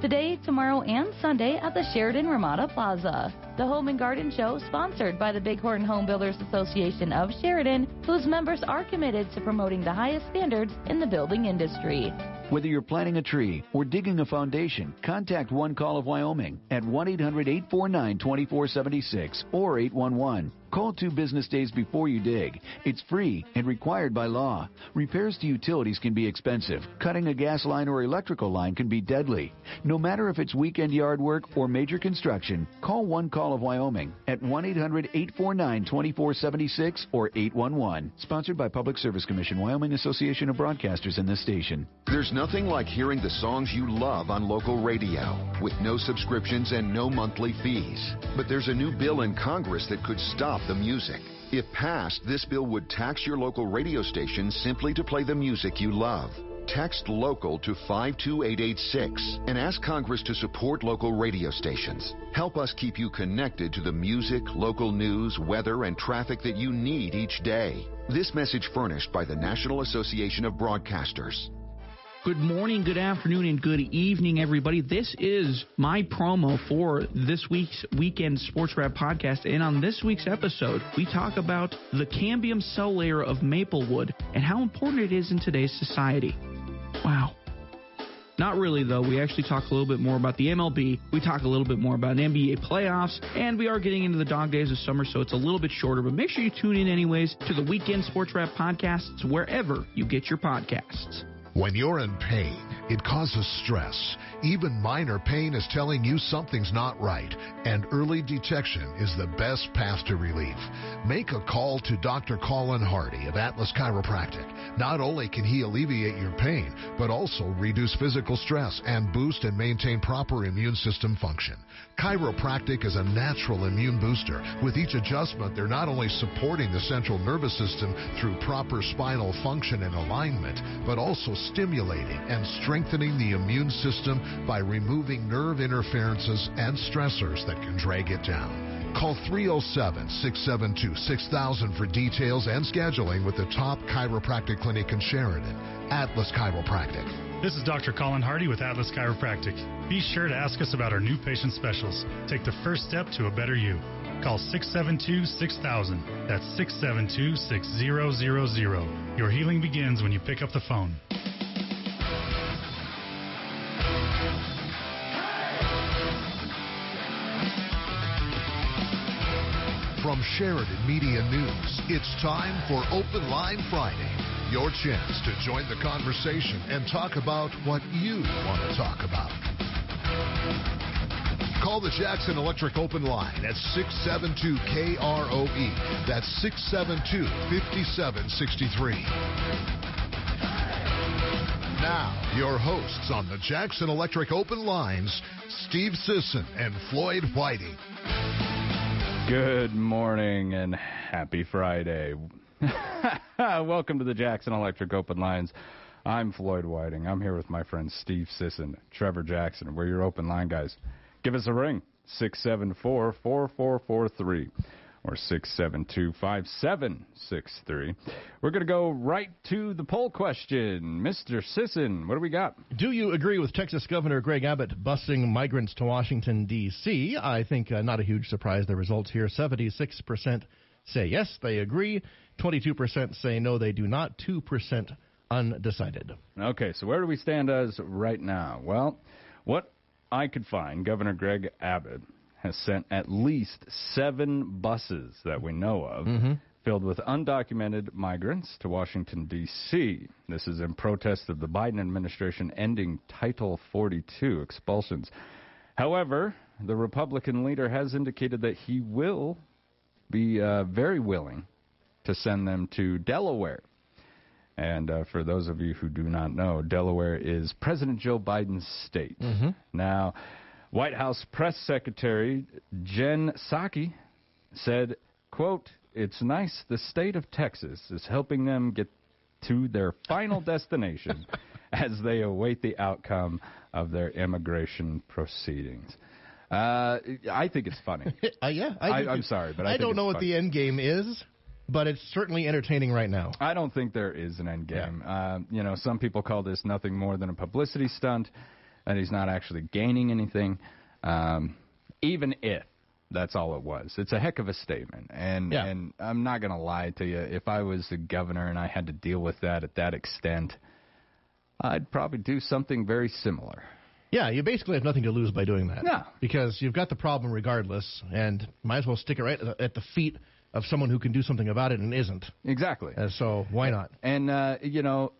Today, tomorrow, and Sunday at the Sheridan Ramada Plaza. The Home and Garden Show, sponsored by the Bighorn Home Builders Association of Sheridan, whose members are committed to promoting the highest standards in the building industry. Whether you're planting a tree or digging a foundation, contact One Call of Wyoming at 1 800 849 2476 or 811. Call two business days before you dig. It's free and required by law. Repairs to utilities can be expensive. Cutting a gas line or electrical line can be deadly. No matter if it's weekend yard work or major construction, call One Call of Wyoming at 1 800 849 2476 or 811. Sponsored by Public Service Commission, Wyoming Association of Broadcasters, and this station. There's nothing like hearing the songs you love on local radio with no subscriptions and no monthly fees. But there's a new bill in Congress that could stop the music. If passed, this bill would tax your local radio station simply to play the music you love. Text local to 52886 and ask Congress to support local radio stations. Help us keep you connected to the music, local news, weather, and traffic that you need each day. This message furnished by the National Association of Broadcasters. Good morning, good afternoon, and good evening, everybody. This is my promo for this week's Weekend Sports Wrap podcast. And on this week's episode, we talk about the cambium cell layer of maple wood and how important it is in today's society. Wow. Not really, though. We actually talk a little bit more about the MLB. We talk a little bit more about NBA playoffs, and we are getting into the dog days of summer, so it's a little bit shorter. But make sure you tune in, anyways, to the Weekend Sports Wrap podcasts wherever you get your podcasts. When you're in pain, it causes stress. Even minor pain is telling you something's not right, and early detection is the best path to relief. Make a call to Dr. Colin Hardy of Atlas Chiropractic. Not only can he alleviate your pain, but also reduce physical stress and boost and maintain proper immune system function. Chiropractic is a natural immune booster. With each adjustment, they're not only supporting the central nervous system through proper spinal function and alignment, but also stimulating and strengthening the immune system by removing nerve interferences and stressors that can drag it down. Call 307 672 6000 for details and scheduling with the top chiropractic clinic in Sheridan, Atlas Chiropractic. This is Dr. Colin Hardy with Atlas Chiropractic. Be sure to ask us about our new patient specials. Take the first step to a better you. Call 672 6000. That's 672 6000. Your healing begins when you pick up the phone. From Sheridan Media News, it's time for Open Line Friday. Your chance to join the conversation and talk about what you want to talk about. Call the Jackson Electric Open Line at 672 KROE. That's 672 5763. Now, your hosts on the Jackson Electric Open Lines, Steve Sisson and Floyd Whiting. Good morning and happy Friday. Welcome to the Jackson Electric Open Lines. I'm Floyd Whiting. I'm here with my friend Steve Sisson, Trevor Jackson. We're your open line guys. Give us a ring, 674 4443 or 672 5763. We're going to go right to the poll question. Mr. Sisson, what do we got? Do you agree with Texas Governor Greg Abbott busing migrants to Washington, D.C.? I think uh, not a huge surprise, the results here. 76% say yes, they agree. 22% say no, they do not. 2% undecided. Okay, so where do we stand as right now? Well, what I could find, Governor Greg Abbott has sent at least seven buses that we know of mm-hmm. filled with undocumented migrants to Washington, D.C. This is in protest of the Biden administration ending Title 42 expulsions. However, the Republican leader has indicated that he will be uh, very willing to send them to Delaware. And uh, for those of you who do not know, Delaware is President Joe Biden's state. Mm-hmm. Now, White House press secretary Jen Psaki said, quote, it's nice the state of Texas is helping them get to their final destination as they await the outcome of their immigration proceedings. Uh, I think it's funny. uh, yeah, I, am sorry, but I, I don't know funny. what the end game is, but it's certainly entertaining right now. I don't think there is an end game. Yeah. Uh, you know, some people call this nothing more than a publicity stunt. That he's not actually gaining anything, um, even if that's all it was. It's a heck of a statement, and Yeah. and I'm not gonna lie to you. If I was the governor and I had to deal with that at that extent, I'd probably do something very similar. Yeah, you basically have nothing to lose by doing that. No. Because you've got the problem regardless, and might as well stick it right at the, feet of someone who can do something about it and isn't. Exactly. Uh, so why not? And uh, you know,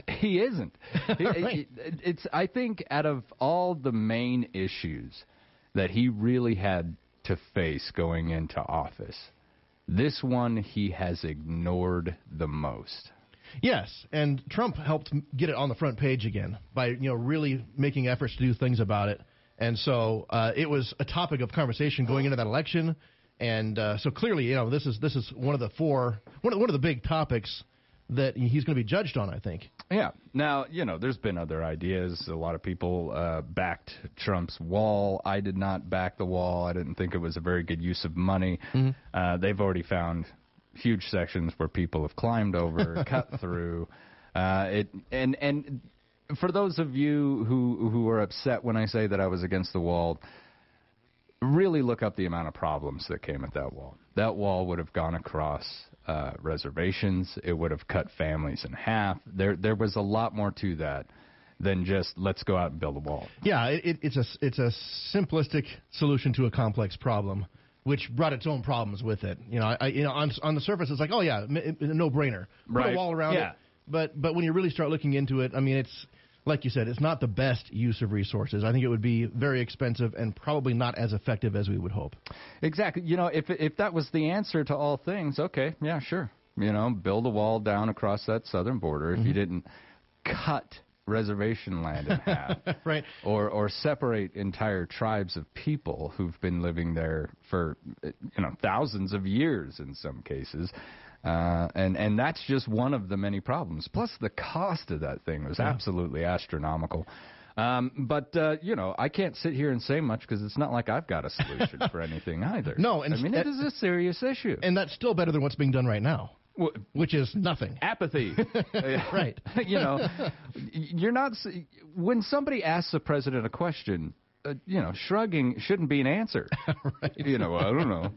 he isn't. Right. it- it's. I think out of all the main issues that he really had to face going into office, this one he has ignored the most. Yes, and Trump helped get it on the front page again by you know really making efforts to do things about it, and so uh, it was a topic of conversation going into that election, and uh, so clearly you know this is this is one of the four one of, one of the big topics that he's going to be judged on. I think. Yeah. Now, you know, there's been other ideas. A lot of people uh, backed Trump's wall. I did not back the wall. I didn't think it was a very good use of money. Uh, they've already found huge sections where people have climbed over, cut through. Uh, it and and for those of you who who are upset when I say that I was against the wall, really look up the amount of problems that came at that wall. That wall would have gone across uh, reservations. It would have cut families in half. There, there was a lot more to that than just let's go out and build a wall. Yeah, it, it, it's a it's a simplistic solution to a complex problem, which brought its own problems with it. You know, I, I- you know on on the surface it's like, oh yeah, no brainer, put Right. a wall around Yeah. it. But but when you really start looking into it, I mean, it's like you said, it's not the best use of resources. I think it would be very expensive and probably not as effective as we would hope. Exactly. You know, if if that was the answer to all things, okay, yeah, sure. You know, build a wall down across that southern border. If you mm-hmm. didn't cut reservation land in half, Right. or or separate entire tribes of people who've been living there for you know thousands of years in some cases. Uh, and and that's just one of the many problems. Plus, the cost of that thing was absolutely astronomical. Um, but uh, you know, I can't sit here and say much because it's not like I've got a solution for anything either. No, and I mean it is a serious issue. And that's still better than what's being done right now, Wh- which is nothing. apathy. Right. you know, you're not. When somebody asks the president a question, uh, you know, shrugging shouldn't be an answer. right. You know, I don't know.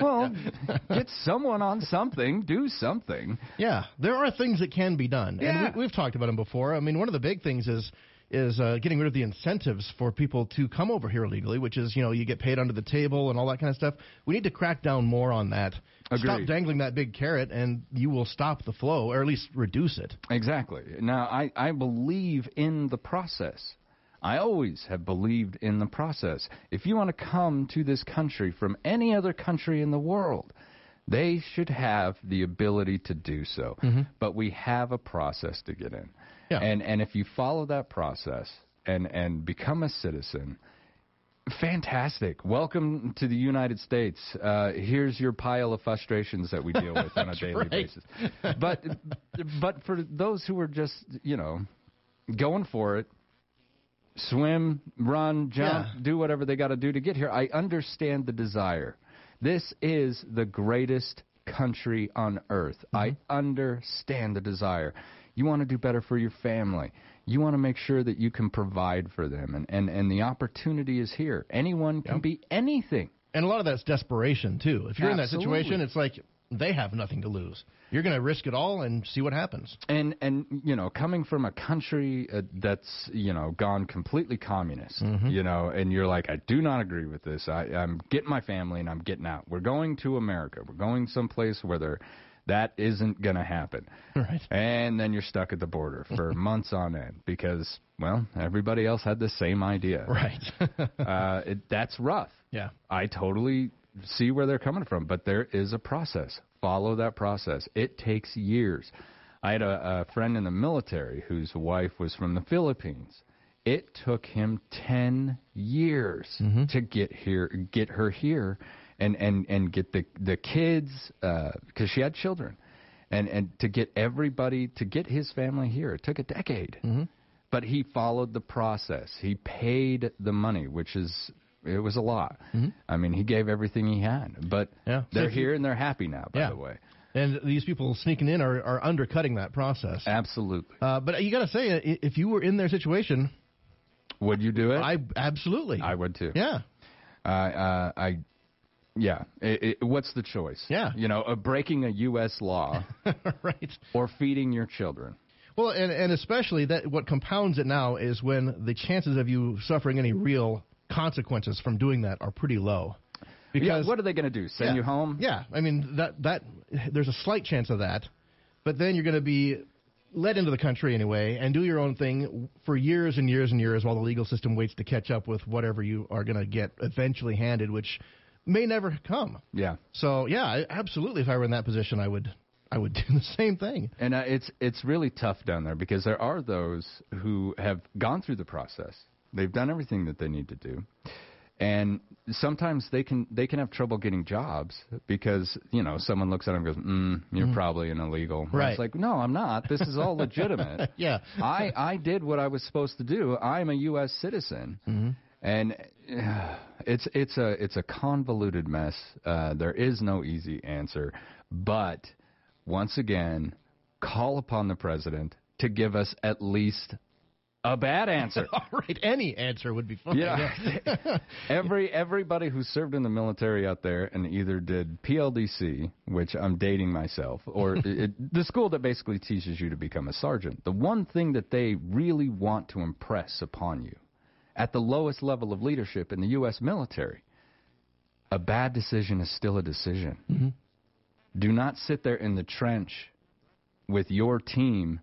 Well, get someone on something. Do something. Yeah, there are things that can be done, Yeah. and we, we've talked about them before. I mean, one of the big things is is uh, getting rid of the incentives for people to come over here illegally, which is you know you get paid under the table and all that kind of stuff. We need to crack down more on that. Stop dangling that big carrot, and you will stop the flow, or at least reduce it. Exactly. Now, I, I believe in the process. I always have believed in the process. If you want to come to this country from any other country in the world, they should have the ability to do so. But we have a process to get in. Yeah. And and if you follow that process and and become a citizen, fantastic. Welcome to the United States. Uh, here's your pile of frustrations that we deal with on a daily right. basis. But but for those who are just you know going for it, swim, run, jump, Yeah. do whatever they got to do to get here. I understand the desire. This is the greatest country on earth. Mm-hmm. I understand the desire. You want to do better for your family. You want to make sure that you can provide for them, and, and, and the opportunity is here. Anyone can be anything. And a lot of that's desperation too. If you're in that situation, it's like they have nothing to lose. You're going to risk it all and see what happens. and and you know coming from a country uh, that's you know gone completely communist you know and you're like i do not agree with this I, i'm getting my family and i'm getting out we're going to america we're going someplace where there that isn't going to happen Right. and then you're stuck at the border for months on end because well everybody else had the same idea Right. uh, it, that's rough yeah. I totally see where they're coming from, but there is a process. Follow that process. It takes years. I had a, a friend in the military whose wife was from the Philippines. It took him ten years mm-hmm. to get here, get her here, and and and get the the kids uh, because she had children, and and to get everybody to get his family here. It took a decade. Mm-hmm. But he followed the process. He paid the money, which is it was a lot. I mean, he gave everything he had. But Mm-hmm. Yeah. They're here and they're happy now. By Yeah. the way, And these people sneaking in are, are undercutting that process. absolutely. Uh, but you got to say, if you were in their situation, Would you do it? I absolutely. I would too. Yeah. Uh, uh, I. Yeah. It, it, what's the choice? Yeah. You know, uh, breaking a U.S. law right. or feeding your children. Well, and and especially that what compounds it now is when the chances of you suffering any real consequences from doing that are pretty low. Because yeah, what are they going to do? Send yeah, you home? Yeah. I mean that that there's a slight chance of that, but then you're going to be let into the country anyway and do your own thing for years and years and years while the legal system waits to catch up with whatever you are going to get eventually handed, which may never come. Yeah. So yeah, absolutely. If I were in that position, I would I would do the same thing. And uh, it's it's really tough down there because there are those who have gone through the process. They've done everything that they need to do and sometimes they can they can have trouble getting jobs because you know someone looks at them and goes, mm, "You're mm. probably an illegal." Right. It's like, no, I'm not. This is all legitimate. yeah. I I did what I was supposed to do. I'm a U.S. citizen. Mm-hmm. And it's it's a it's a convoluted mess. Uh, there is no easy answer, but once again, call upon the president to give us at least a bad answer. All right, any answer would be fine. Yeah. Every everybody who served in the military out there and either did PLDC, which I'm dating myself, or it, the school that basically teaches you to become a sergeant. The one thing that they really want to impress upon you at the lowest level of leadership in the US military, a bad decision is still a decision. Mm-hmm. Do not sit there in the trench with your team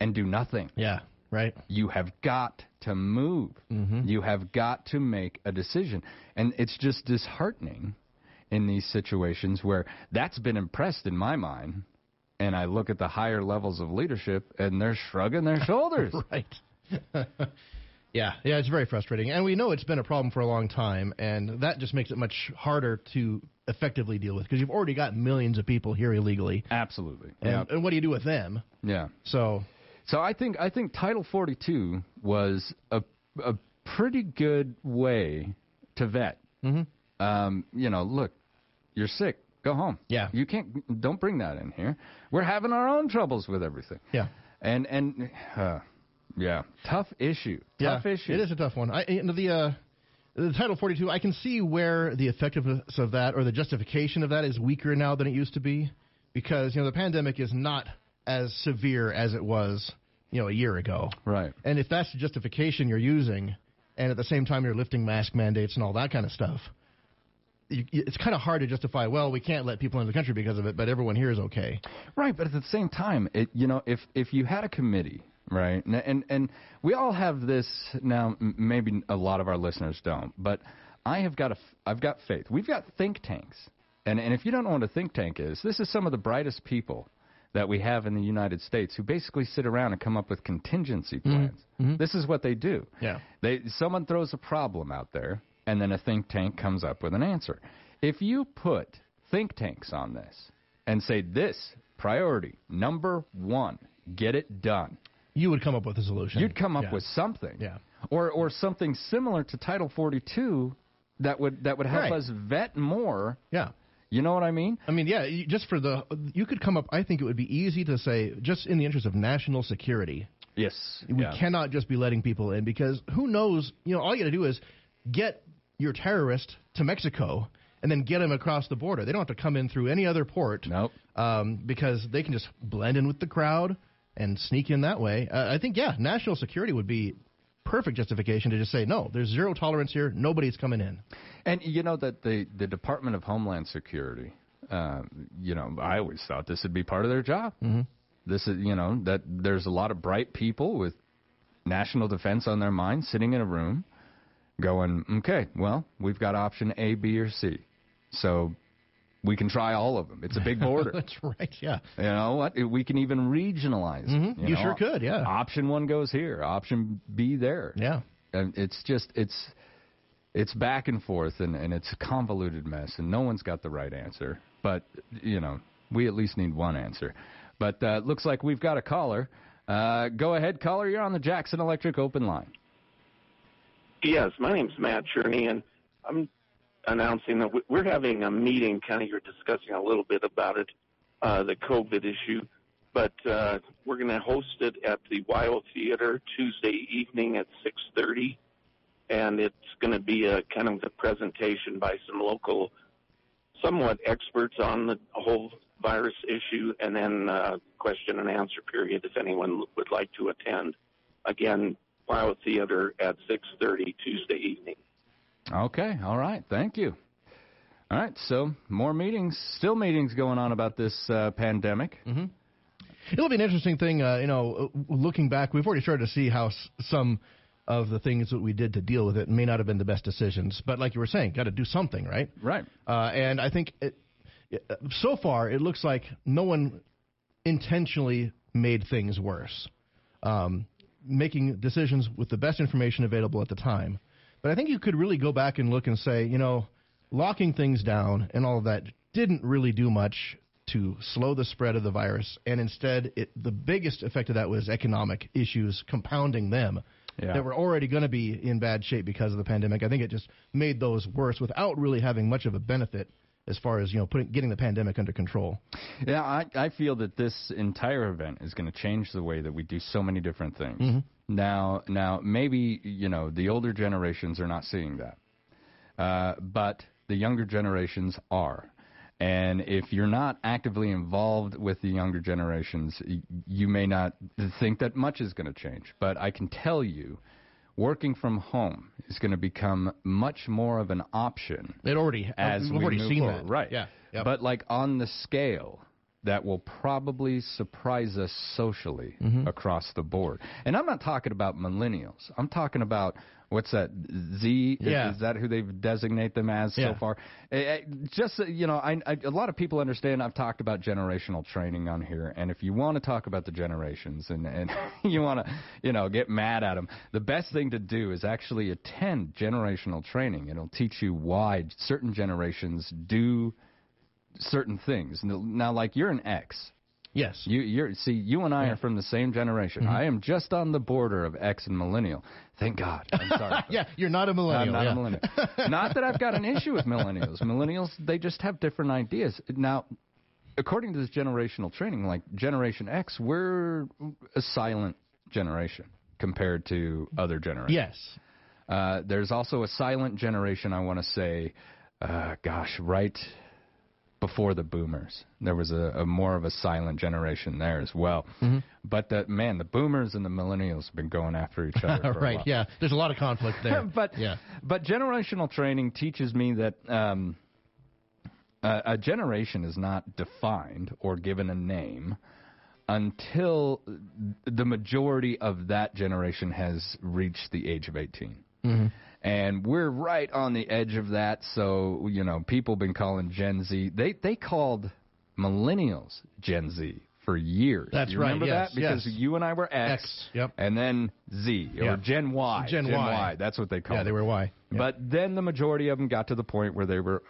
and do nothing. Yeah. Right. You have got to move. Mm-hmm. You have got to make a decision. And it's just disheartening in these situations where that's been impressed in my mind. And I look at the higher levels of leadership and they're shrugging their shoulders. right. yeah, yeah, it's very frustrating. And we know it's been a problem for a long time. And that just makes it much harder to effectively deal with because you've already got millions of people here illegally. Absolutely. And, yep. and what do you do with them? Yeah. So so I think I think Title 42 was a a pretty good way to vet. Mm-hmm. Um, you know, look, you're sick, go home. Yeah. You can't. Don't bring that in here. We're having our own troubles with everything. Yeah. And and uh, yeah, tough issue. Tough yeah, issue. It is a tough one. I, the uh, the Title 42. I can see where the effectiveness of that or the justification of that is weaker now than it used to be, because you know the pandemic is not as severe as it was you know, a year ago. Right. And if that's the justification you're using, and at the same time you're lifting mask mandates and all that kind of stuff, you, it's kind of hard to justify. Well, we can't let people into the country because of it, but everyone here is okay. Right, but at the same time, it, you know, if if you had a committee, right, and and, and we all have this now. Maybe a lot of our listeners don't, but I have got a, I've got faith. We've got think tanks, and and if you don't know what a think tank is, this is some of the brightest people that we have in the United States who basically sit around and come up with contingency mm-hmm. plans. Mm-hmm. This is what they do. Yeah. They someone throws a problem out there and then a think tank comes up with an answer. If you put think tanks on this and say this priority number 1, get it done. You would come up with a solution. You'd come up yeah. with something. Yeah. Or or something similar to Title 42 that would that would help right. us vet more yeah. You know what I mean? I mean, yeah, just for the you could come up. I think it would be easy to say, just in the interest of national security. Yes. We yeah. cannot just be letting people in because who knows? You know, all you got to do is get your terrorist to Mexico and then get him across the border. They don't have to come in through any other port. Nope. Um, because they can just blend in with the crowd and sneak in that way. Uh, I think, yeah, national security would be perfect justification to just say no. There's zero tolerance here. Nobody's coming in. And you know that the the Department of Homeland Security, uh, you know, I always thought this would be part of their job. Mm-hmm. This is you know that there's a lot of bright people with national defense on their mind sitting in a room, going, okay, well, we've got option A, B, or C. So we can try all of them. It's a big border. That's right. Yeah. You know what? We can even regionalize. Mm-hmm. You, you know? sure could. Yeah. Option one goes here. Option B there. Yeah. And it's just it's it's back and forth and and it's a convoluted mess and no one's got the right answer. But you know we at least need one answer. But uh, looks like we've got a caller. Uh, go ahead, caller. You're on the Jackson Electric open line. Yes, my name's Matt Cherney, and I'm announcing that we're having a meeting. Kind of, you're discussing a little bit about it, uh, the COVID issue, but uh, we're going to host it at the WYO Theater Tuesday evening at 6:30. and it's going to be a kind of a presentation by some local, somewhat experts on the whole virus issue, and then uh, question and answer period if anyone would like to attend. Again, WYO Theater at 6:30 Tuesday evening. Okay, all right, thank you. All right, so more meetings, still meetings going on about this uh, pandemic. Mm-hmm. It'll be an interesting thing, uh, you know, looking back, we've already started to see how s- some of the things that we did to deal with it may not have been the best decisions. But like you were saying, got to do something, right? Right. Uh, and I think it, it- so far it looks like no one intentionally made things worse, um, making decisions with the best information available at the time. But I think you could really go back and look and say, you know, locking things down and all of that didn't really do much to slow the spread of the virus, and instead, it, the biggest effect of that was economic issues compounding them Yeah. that were already going to be in bad shape because of the pandemic. I think it just made those worse without really having much of a benefit as far as you know putting getting the pandemic under control. Yeah, I, I feel that this entire event is going to change the way that we do so many different things. Mhm. Now, now maybe you know the older generations are not seeing that, uh, but the younger generations are. And if you're not actively involved with the younger generations, you may not think that much is going to change. But I can tell you, working from home is going to become much more of an option It already as we've we already seen forward. that. Right. Yeah. Yep. But like on the scale that will probably surprise us socially Mhm. across the board. And I'm not talking about millennials. I'm talking about what's that Z? Is- Yeah. Is, that who they designate them as Yeah. so far? Eh, eh, Just you know, I, I, a lot of people understand. I've talked about generational training on here, and if you want to talk about the generations and and you want to, you know, get mad at them, the best thing to do is actually attend generational training. It'll teach you why certain generations do certain things. Now, like you're an X. Yes. You, you're see, you and I Yeah. are from the same generation. Mhm. I am just on the border of X and millennial. Thank God. I'm sorry. yeah, you're not a millennial. I'm not yeah. a millennial. not that I've got an issue with millennials. Millennials, they just have different ideas. Now, according to this generational training, like Generation X, we're a silent generation compared to other generations. Yes. Uh, there's also a silent generation, I want to say, uh, gosh, right before the boomers. There was a, a more of a silent generation there as well. Mhm. But that man, the boomers and the millennials have been going after each other. For a right. Yeah. There's a lot of conflict there. but yeah. but generational training teaches me that um, a, a generation is not defined or given a name until the majority of that generation has reached the age of 18. Mm-hmm. And we're right on the edge of that. So, you know, people been calling Gen Z. They they called millennials Gen Z for years. That's you right, Remember yes, that? Because yes. you and I were X, X, yep. and then Z or Yeah. Gen Y. Gen Y. That's what they called. Yeah, they were Y. Yeah. But then the majority of them got to the point where they were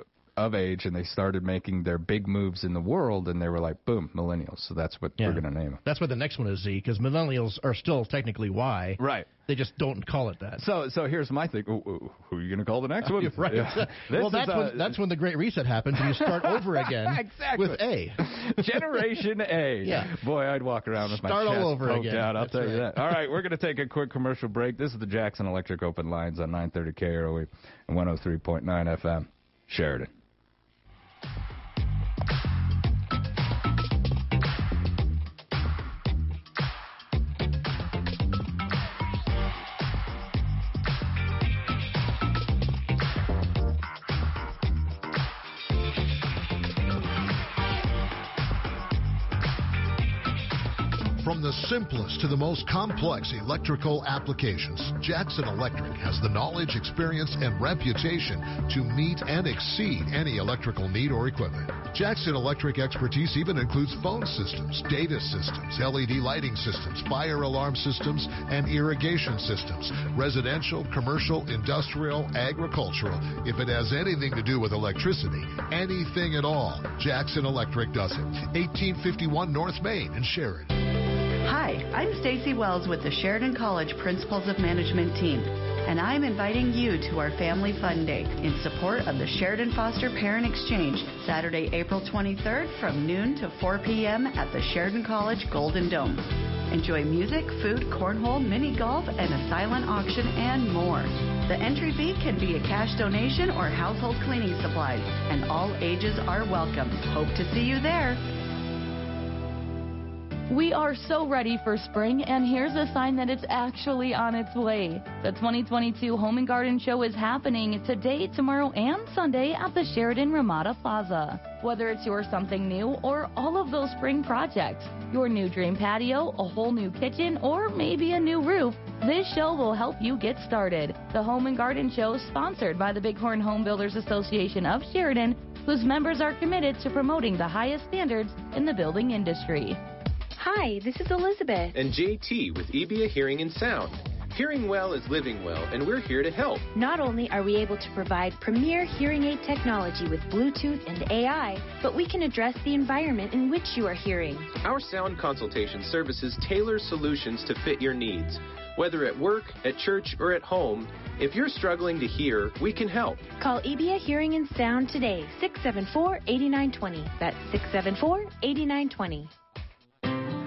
of age and they started making their big moves in the world, and they were like, boom, millennials. So that's what Yeah. we're going to name them. That's why the next one is Z because millennials are still technically Y. Right. They just don't call it that. So, so here's my thing. Ooh, ooh, who are you going to call the next one? right. Yeah. Well, that's uh, when that's when the Great Reset happens and you start over again Exactly. with A. Generation A. Yeah. Boy, I'd walk around with Start my all chest over poked again. out. I'll That's tell you that. All right, we're going to take a quick commercial break. This is the Jackson Electric Open Lines on 930 KROE and 103.9 FM. Sheridan. Simplest to the most complex electrical applications, Jackson Electric has the knowledge, experience, and reputation to meet and exceed any electrical need or equipment. Jackson Electric expertise even includes phone systems, data systems, LED lighting systems, fire alarm systems, and irrigation systems, residential, commercial, industrial, agricultural. If it has anything to do with electricity, anything at all, Jackson Electric does it. 1851 North Main in Sheridan. Hi, I'm Stacy Wells with the Sheridan College Principles of Management team, and I'm inviting you to our Family Fun Day in support of the Sheridan Foster Parent Exchange, Saturday, April 23rd from noon to 4 p.m. at the Sheridan College Golden Dome. Enjoy music, food, cornhole, mini golf, and a silent auction and more. The entry fee can be a cash donation or household cleaning supplies, and all ages are welcome. Hope to see you there. We are so ready for spring, and here's a sign that it's actually on its way. The 2022 Home and Garden Show is happening today, tomorrow, and Sunday at the Sheridan Ramada Plaza. Whether it's your something new or all of those spring projects, your new dream patio, a whole new kitchen, or maybe a new roof, this show will help you get started. The Home and Garden Show, sponsored by the Bighorn Home Builders Association of Sheridan, whose members are committed to promoting the highest standards in the building industry. Hi, this is Elizabeth. And JT with EBA Hearing and Sound. Hearing well is living well, and we're here to help. Not only are we able to provide premier hearing aid technology with Bluetooth and AI, but we can address the environment in which you are hearing. Our sound consultation services tailor solutions to fit your needs. Whether at work, at church, or at home, if you're struggling to hear, we can help. Call EBA Hearing and Sound today, 674 8920. That's 674 8920.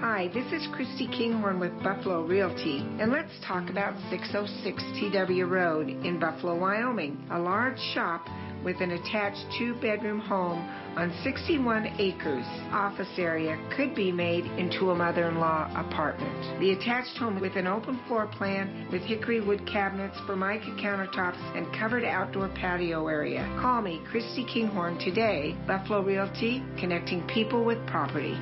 Hi, this is Christy Kinghorn with Buffalo Realty, and let's talk about 606 TW Road in Buffalo, Wyoming, a large shop with an attached two bedroom home on 61 acres. Office area could be made into a mother in law apartment. The attached home with an open floor plan with hickory wood cabinets, formica countertops, and covered outdoor patio area. Call me, Christy Kinghorn, today. Buffalo Realty, connecting people with property.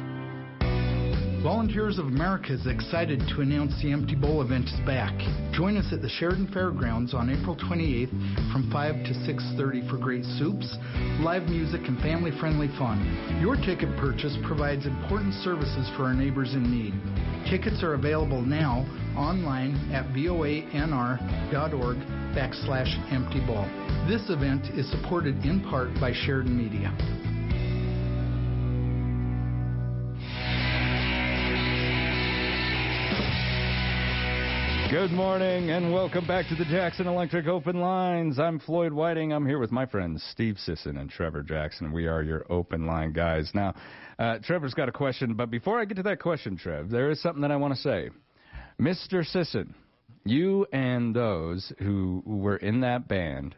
Volunteers of America is excited to announce the Empty Bowl event is back. Join us at the Sheridan Fairgrounds on April 28th from 5 to 6:30 for great soups, live music, and family-friendly fun. Your ticket purchase provides important services for our neighbors in need. Tickets are available now online at voanr.org backslash empty ball. This event is supported in part by Sheridan Media. Good morning and welcome back to the Jackson Electric Open Lines. I'm Floyd Whiting. I'm here with my friends Steve Sisson and Trevor Jackson. We are your open line guys. Now, uh, Trevor's got a question, but before I get to that question, Trev, there is something that I want to say. Mr. Sisson, you and those who were in that band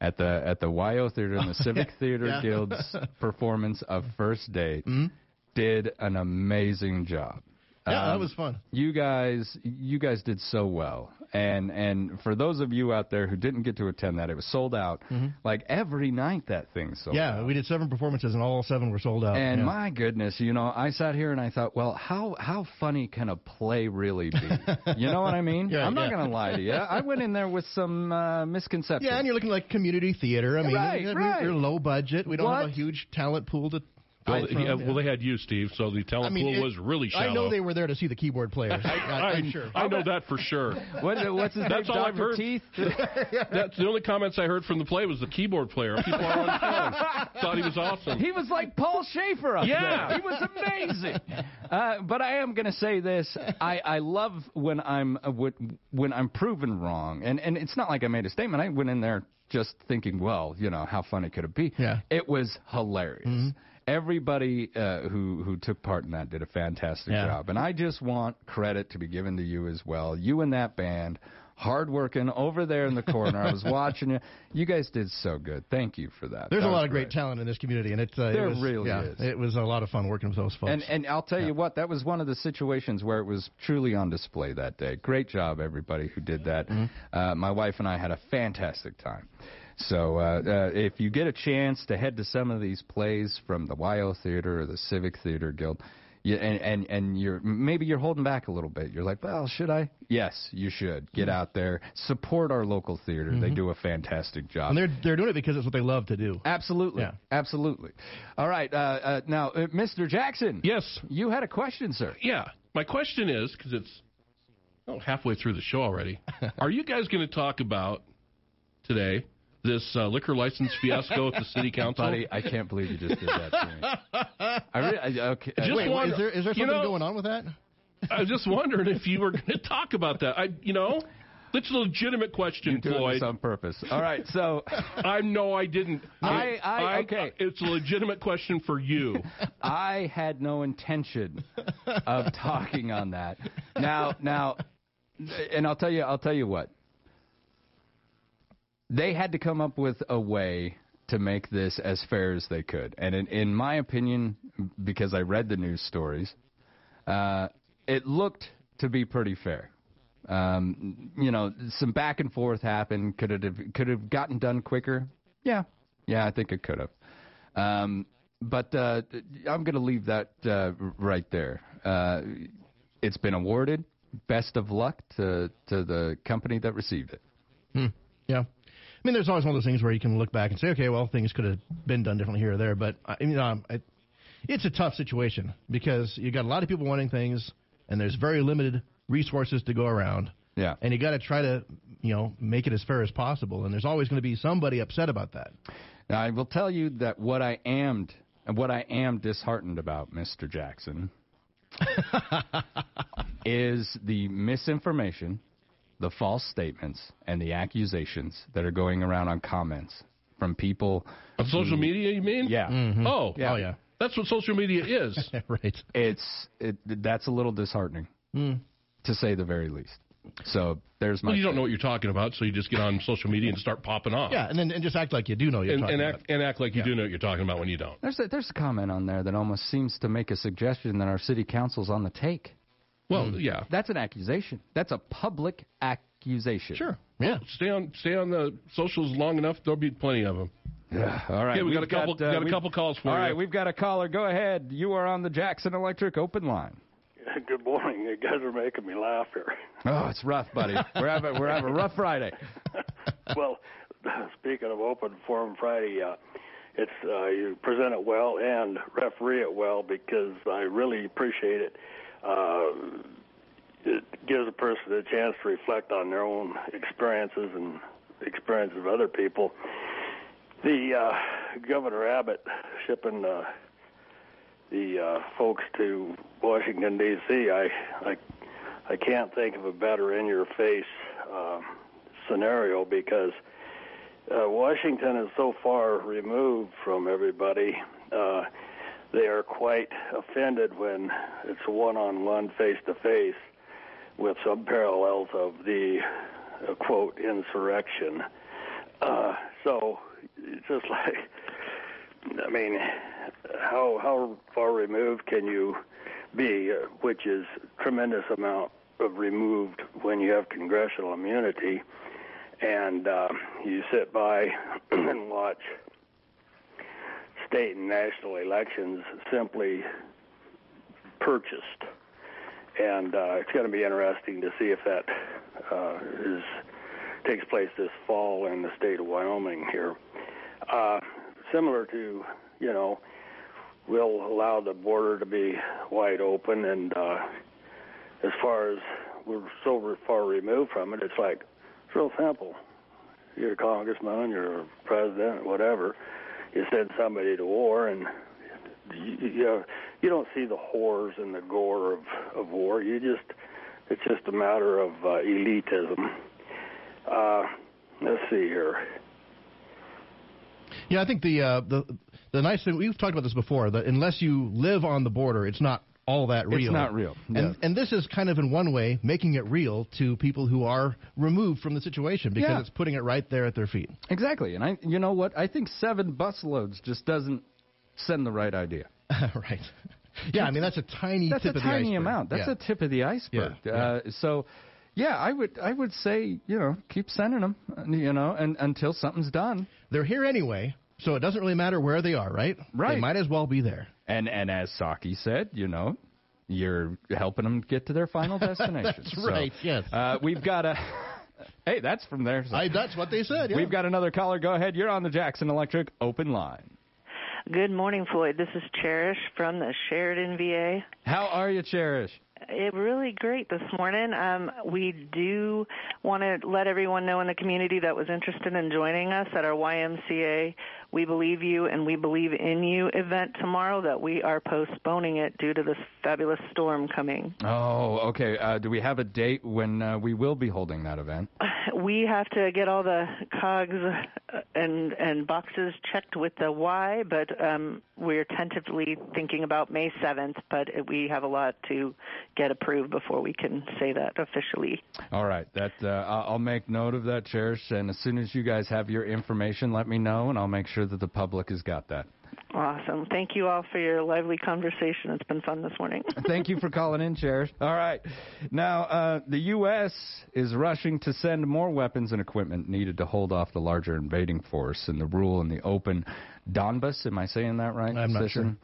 at the at the WYO Theater and the Civic Theater Yeah. Guild's performance of First Date Mhm. did an amazing job. Yeah, that Um, was fun. You guys, you guys did so well, and and for those of you out there who didn't get to attend that, it was sold out. Mhm. Like every night, that thing sold. yeah, out. we did seven performances and all seven were sold out. And yeah. my goodness, you know, I sat here and I thought, well, how how funny can a play really be? You know what I mean? Yeah, I'm not yeah. going to lie to you. I went in there with some uh, misconceptions. Yeah, and you're looking like community theater. I mean, Right, right. we're low budget. We don't have a huge talent pool to. Well, fight from, yeah, yeah. well, they had you, Steve, so the talent I mean, pool it- was really shallow. I know they were there to see the keyboard players. I, I, I'm sure. I know that for sure. What, what's his That's name? all I've heard. Teeth? That's the only comments I heard from the play was the keyboard player. People are on phone. Thought he was awesome. He was like Paul Shaffer up Yeah. there. He was amazing. Uh, but I am going to say this: I, I love when I'm uh, when- when I'm proven wrong, and and it's not like I made a statement. I went in there just thinking, well, you know, how funny could it be? Yeah. It was hilarious. Everybody uh, who who took part in that did a fantastic Yeah. job, and I just want credit to be given to you as well. You and that band, hard working over there in the corner. I was watching you. You guys did so good. Thank you for that. There's That a lot of great talent in this community, and it's uh, There it was, really yeah, is. It was a lot of fun working with those folks. And and I'll tell you what, that was one of the situations where it was truly on display that day. Great job, everybody who did that. Mm-hmm. Uh, my wife and I had a fantastic time. So uh, uh, if you get a chance to head to some of these plays from the WYO Theater or the Civic Theater Guild, you, and and and you're maybe you're holding back a little bit. You're like, well, should I? Yes, you should. Get out there, support our local theater. They Mhm. do a fantastic job. and they're they're doing it because it's what they love to do. Absolutely. Yeah. Absolutely. All right. Uh, uh, now, uh, Mr. Jackson. Yes. You had a question, sir. Yeah. My question is because it's oh, halfway through the show already. Are you guys going to talk about today this uh, liquor license fiasco at the city council? Buddy, I can't believe you just did that to me. I really, I, okay. Just Wait, wonder- is there is there you something know- going on with that? I was just wondering if you were going to talk about that. I, you know, that's a legitimate question, You're doing Floyd. this on purpose. All right. So I know I didn't. I- I- okay. It's a legitimate question for you. I had no intention of talking on that. Now, now, and I'll tell you, I'll tell you what. They had to come up with a way to make this as fair as they could. And in, in my opinion, because I read the news stories, uh, it looked to be pretty fair. Um, you know, some back and forth happened. Could it have could have gotten done quicker? Yeah, yeah, I think it could have. Um, but uh, I'm going to leave that uh, right there. Uh, it's been awarded. Best of luck to to the company that received it. Hmm. Yeah. I mean, there's always one of those things where you can look back and say, okay, well, things could have been done differently here or there. But I mean, um, I, it's a tough situation because you got a lot of people wanting things, and there's very limited resources to go around. Yeah. And you got to try to, you know, make it as fair as possible. And there's always going to be somebody upset about that. Now, I will tell you that what I am what I am disheartened about, Mr. Jackson, is the misinformation, the false statements, and the accusations that are going around on comments from people on social who- media. You mean? Yeah. Oh, Yeah. Oh, yeah. That's what social media is. right. It's it, that's a little disheartening, Hmm. to say the very least. So there's my. Well, you don't know what you're talking about, so you just get on social media and start popping off. Yeah, and then and just act like you do know you're and, talking and about. act and act like you do know what you're talking about when you don't. There's a, there's a comment on there that almost seems to make a suggestion that our city council's on the take. Well, yeah, that's an accusation. That's a public accusation. Sure. Yeah. Stay on stay on the socials long enough. There'll be plenty of them. Yeah. All right. Okay, we got a we've couple. uh, got a couple calls for All you. right, we've got a caller. Go ahead. You are on the Jackson Electric open line. Good morning. You guys are making me laugh here. Oh, it's rough, buddy. We're having we're having a rough Friday. well, speaking of open forum Friday, uh, it's uh, you present it well and referee it well because I really appreciate it. Uh, it gives a person a chance to reflect on their own experiences and experiences of other people. The uh, Governor Abbott shipping uh, the uh, folks to Washington D.C. I, I I can't think of a better in-your-face uh, scenario because uh, Washington is so far removed from everybody. Uh, they are quite offended when it's one-on-one, face-to-face, with some parallels of the uh, quote insurrection. Uh, so it's just like, I mean, how how far removed can you be? Uh, which is tremendous amount of removed when you have congressional immunity, and uh, you sit by and watch state and national elections simply purchased. And uh, it's going to be interesting to see if that uh, is takes place this fall in the state of Wyoming here. Uh, similar to, you know, we'll allow the border to be wide open, and uh, as far as we're so far removed from it, it's like it's real simple. You're a congressman, you're a president, whatever. You send somebody to war, and you, you, you don't see the horrors and the gore of, of war. You just it's just a matter of uh, elitism. Uh, let's see here. Yeah, I think the uh, the the nice thing we've talked about this before that unless you live on the border, it's not all that real. It's not real. And Yeah. and this is kind of in one way making it real to people who are removed from the situation because Yeah. it's putting it right there at their feet. Exactly. And I you know what? I think seven busloads just doesn't send the right idea. right. Yeah, I mean that's a tiny That's tip a of the tiny amount. That's Yeah. a tip of the iceberg. Uh, so, yeah, I would I would say you know keep sending them, you know, and until something's done. They're here anyway, so it doesn't really matter where they are, right? Right. They might as well be there. And and as Psaki said, you know, you're helping them get to their final destination. That's So, right, yes. Uh, we've got a. hey, that's from there. I, that's what they said. Yeah. We've got another caller. Go ahead. You're on the Jackson Electric open line. Good morning, Floyd. This is Cherish from the Sheridan VA. How are you, Cherish? It really great this morning. Um, we do want to let everyone know in the community that was interested in joining us at our YMCA We Believe You and We Believe in You event tomorrow that we are postponing it due to this fabulous storm coming. Oh, okay. Uh, do we have a date when uh, we will be holding that event? We have to get all the cogs uh, and and boxes checked with the Y, but um, we're tentatively thinking about May 7th. But we have a lot to get approved before we can say that officially. All right, that uh, I'll make note of that, Cherish. And as soon as you guys have your information, let me know, and I'll make sure that the public has got that. Awesome. Thank you all for your lively conversation. It's been fun this morning. Thank you for calling in, Cherish. All right. Now, uh, the U.S. is rushing to send more weapons and equipment needed to hold off the larger invading force in the rule in the open Donbas. Am I saying that right? I'm not sure.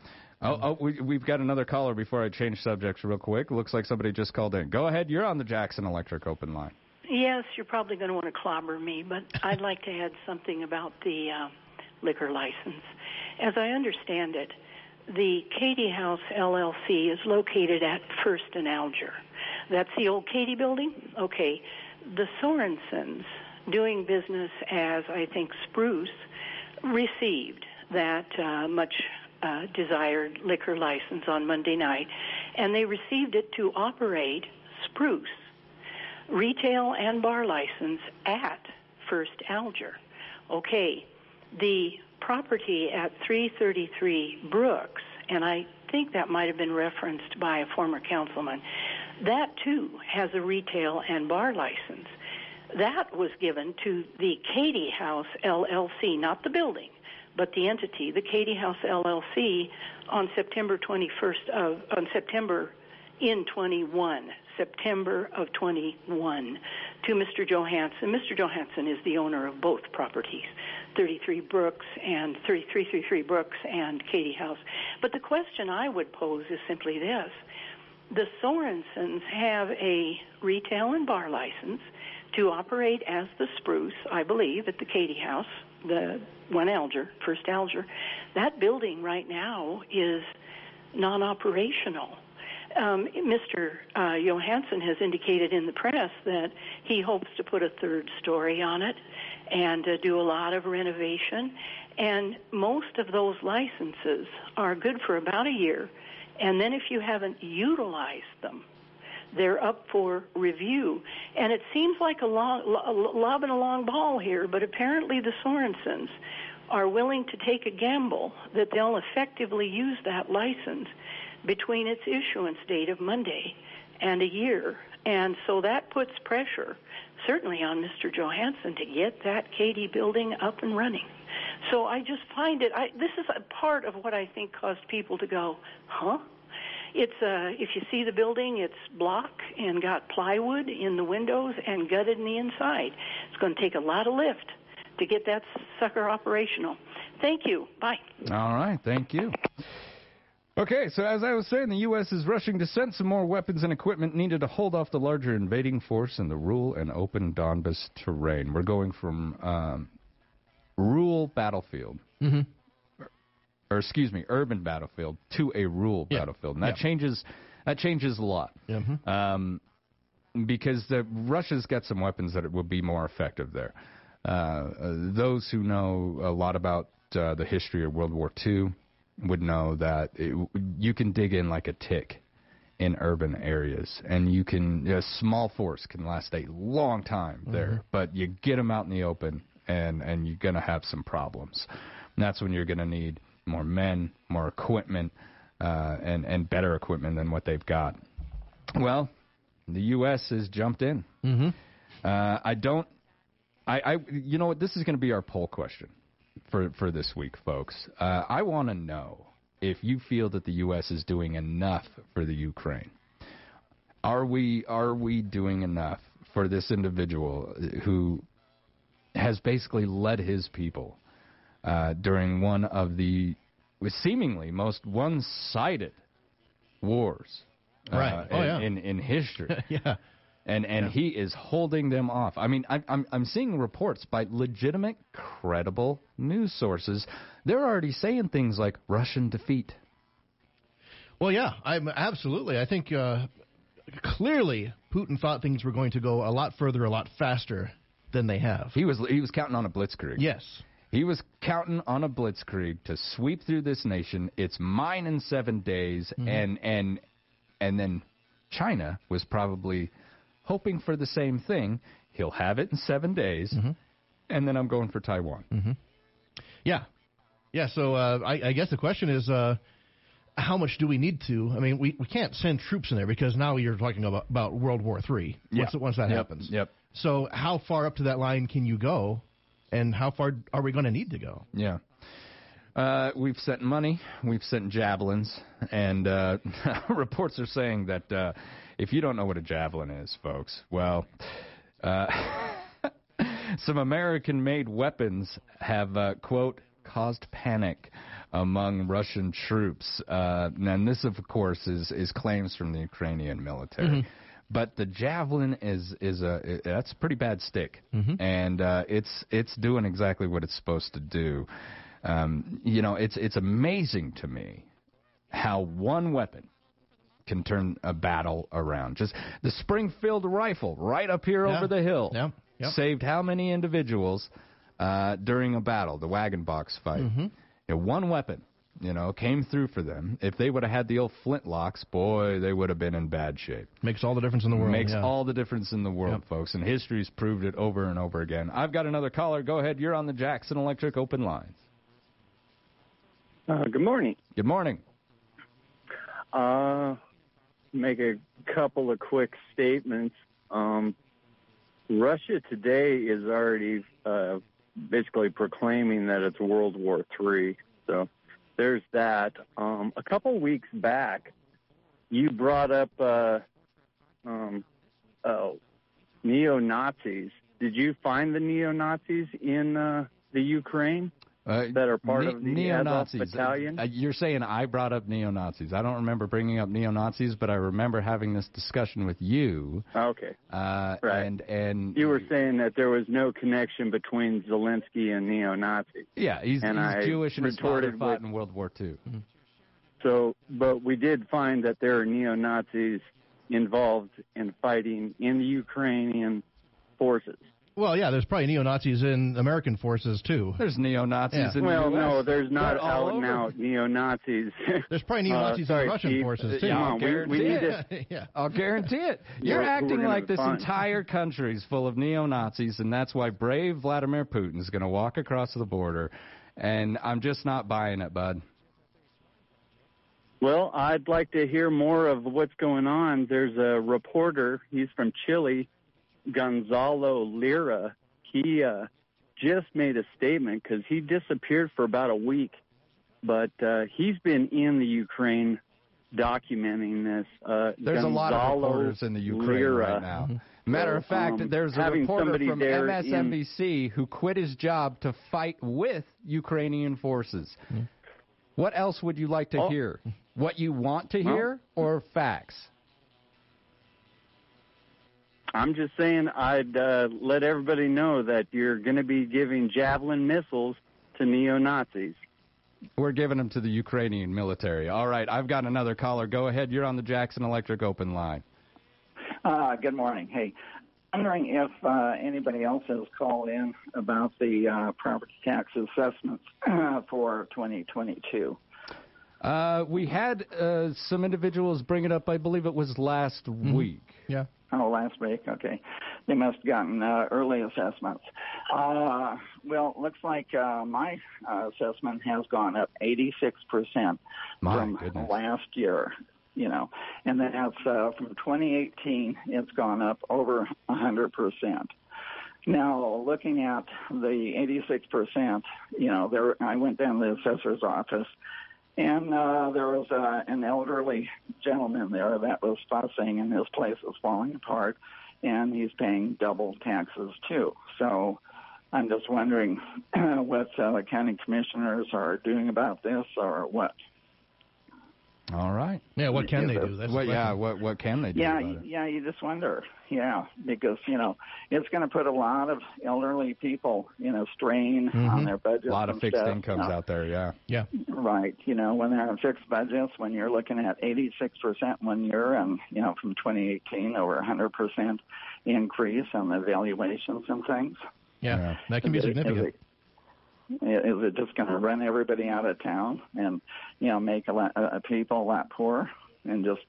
Oh, oh we, we've got another caller before I change subjects real quick. Looks like somebody just called in. Go ahead. You're on the Jackson Electric open line. Yes, you're probably going to want to clobber me, but I'd like to add something about the uh, liquor license. As I understand it, the Katie House LLC is located at First and Alger. That's the old Katie building? Okay. The Sorensens, doing business as, I think, Spruce, received that uh, much uh, desired liquor license on Monday night, and they received it to operate Spruce retail and bar license at First Alger. Okay, the property at 333 Brooks, and I think that might have been referenced by a former councilman, that too has a retail and bar license. That was given to the Katie House LLC, not the building, but the entity, the Katie House LLC, on September 21st of on September in 21, September of 21, to Mr. Johansson. Mr. Johansson is the owner of both properties, 33 Brooks and 3333 Brooks and Katie House. But the question I would pose is simply this. The Sorensens have a retail and bar license to operate as the Spruce, I believe, at the Katie House, the one Alger, First Alger. That building right now is non-operational. Um, Mr. Uh, Johansson has indicated in the press that he hopes to put a third story on it and uh, do a lot of renovation. And most of those licenses are good for about a year. And then if you haven't utilized them, they're up for review. And it seems like a long, lobbing a long ball here, but apparently the Sorensens are willing to take a gamble that they'll effectively use that license between its issuance date of Monday and a year. And so that puts pressure, certainly on Mr. Johansson, to get that Katie building up and running. So I just find it, I, this is a part of what I think caused people to go, huh? It's uh, if you see the building, it's block and got plywood in the windows and gutted in the inside. It's going to take a lot of lift to get that sucker operational. Thank you. Bye. All right. Thank you. Okay, so as I was saying, the U.S. is rushing to send some more weapons and equipment needed to hold off the larger invading force in the rural and open Donbas terrain. We're going from um, rural battlefield, mm-hmm. or, or, excuse me, urban battlefield to a rural yeah. battlefield, and that yeah. changes that changes a lot. Mm-hmm. Um, because the, Russia's got some weapons that it will be more effective there. Uh, uh, those who know a lot about uh, the history of World War II would know that it, you can dig in like a tick in urban areas, and you can a small force can last a long time there, mm-hmm. but you get them out in the open, and and you're gonna have some problems. And that's when you're gonna need more men, more equipment, uh, and and better equipment than what they've got. Well, the U.S. has jumped in. Mm-hmm. Uh, I don't. I, I you know what? This is going to be our poll question for for this week, folks. Uh, I want to know if you feel that the U.S. is doing enough for the Ukraine. Are we are we doing enough for this individual who has basically led his people uh, during one of the seemingly most one-sided wars uh, oh, in, yeah. in, in history? yeah and and yeah. he is holding them off. I mean, I'm I'm I'm seeing reports by legitimate, credible news sources. They're already saying things like Russian defeat. Well, yeah, I'm absolutely. I think uh, clearly Putin thought things were going to go a lot further, a lot faster than they have. He was he was counting on a blitzkrieg. Yes. He was counting on a blitzkrieg to sweep through this nation. It's mine in 7 days mm-hmm. and and and then China was probably hoping for the same thing. He'll have it in seven days, mm-hmm. and then I'm going for Taiwan. Mm-hmm. Yeah, yeah. So uh, I, I, guess the question is, uh, how much do we need to? I mean, we, we can't send troops in there because now you're talking about, about World War Three. Once, Yeah. once that Yep, happens. Yep. So how far up to that line can you go, and how far are we going to need to go? Yeah. Uh, we've sent money, we've sent javelins, and uh, reports are saying that uh, if you don't know what a javelin is, folks, well, uh, some American made weapons have, uh, quote, caused panic among Russian troops. Uh, and this, of course, is, is claims from the Ukrainian military. Mhm. But the javelin is is a that's a pretty bad stick, Mhm. and uh, it's it's doing exactly what it's supposed to do. Um, you know, it's it's amazing to me how one weapon can turn a battle around. Just the Springfield rifle right up here Yeah. over the hill Yeah. Yep. saved how many individuals uh, during a battle, the wagon box fight. Mhm. You know, one weapon, you know, came through for them. If they would have had the old flintlocks, boy, they would have been in bad shape. Makes all the difference in the world. Makes yeah. all the difference in the world, folks, and history's proved it over and over again. I've got another caller. Go ahead. You're on the Jackson Electric open lines. Uh, good morning. Good morning. Uh, make a couple of quick statements. Um, Russia today is already uh, basically proclaiming that it's World War III. So there's that. Um, a couple weeks back, you brought up uh, um, uh, neo Nazis. Did you find the neo Nazis in uh, the Ukraine? Uh, that are part ne- of the neo Azov Nazis. battalion? Uh, you're saying I brought up neo Nazis. I don't remember bringing up neo Nazis, but I remember having this discussion with you. Okay. Uh, Right. And and You were saying that there was no connection between Zelensky and neo-Nazis. yeah, he's, and he's I Jewish and his father fought with- in World War II. So, but we did find that there are neo-Nazis involved in fighting in the Ukrainian forces. Well, yeah, there's probably neo Nazis in American forces too. There's neo Nazis Yeah. well, no, there's not all out and out neo-Nazis. There's probably neo-Nazis Uh, sorry, in Russian Steve. forces too. Come I'll on, we, we guarantee need it. to. yeah. I'll guarantee it. You're We're- we're acting like this fine. entire is full of neo Nazis, and that's why brave Vladimir Putin is going to walk across the border. And I'm just not buying it, bud. Well, I'd like to hear more of what's going on. There's a reporter. He's from Chile, Gonzalo Lira. He uh, just made a statement because he disappeared for about a week, but uh, he's been in the Ukraine documenting this. Uh, There's a lot of reporters in the Ukraine Lira. right now. Matter of fact, um, there's a having reporter from there in- MSNBC who quit his job to fight with Ukrainian forces. What else would you like to Oh. hear? What you want to Well- hear or facts? I'm just saying I'd uh, let everybody know that you're going to be giving javelin missiles to neo Nazis. We're giving them to the Ukrainian military. All right, I've got another caller. Go ahead. You're on the Jackson Electric open line. Uh, good morning. Hey, I'm wondering if uh, anybody else has called in about the uh, property tax assessments uh, for 2022. Uh, we had uh, some individuals bring it up. I believe it was last week. Yeah. Oh, last week. Okay, they must have gotten uh, early assessments. Uh, well, looks like uh, my uh, assessment has gone up 86 percent from goodness. last year. You know, and that's uh, from 2018. It's gone up over 100 percent. Now, looking at the 86 percent, you know, there I went down to the assessor's office, and uh, there was uh, an elderly gentleman there that was fussing, and his place was falling apart, and he's paying double taxes too. So, I'm just wondering what uh, the county commissioners are doing about this, or what. All right. Yeah, what can they do? That's the what, yeah, what what can they do yeah, about it? yeah, you just wonder. Yeah, because you know it's going to put a lot of elderly people you know, strain on their budget. Mm-hmm. A lot of fixed incomes out there, yeah. Yeah. Right. You know, when they're on fixed budgets, when you're looking at 86% one year and, you know, from 2018 over 100% increase on the valuations and things. Yeah, that can be Is it- significant. Is it just going to run everybody out of town and, you know, make a lot uh, people a lot poorer and just,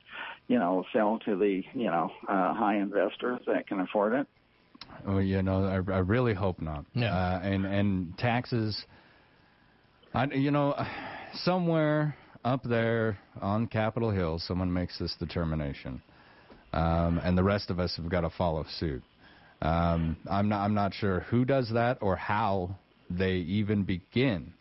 you know, sell to the, you know, uh, high investors that can afford it? Oh, you know, I, I really hope not. Yeah. Uh, and and taxes. I you know, somewhere up there on Capitol Hill, someone makes this determination, um, and the rest of us have got to follow suit. Um, I'm not. I'm not sure who does that or how they even begin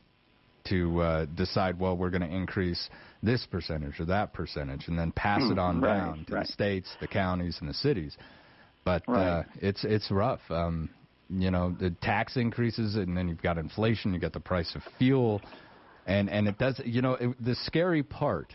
to uh, decide. Well, we're going to increase this percentage or that percentage, and then pass it on right, down to right. the states, the counties, and the cities. But uh, it's it's rough. Um, you know, the tax increases, and then you've got inflation. You got the price of fuel, and and it does. You know, it, the scary part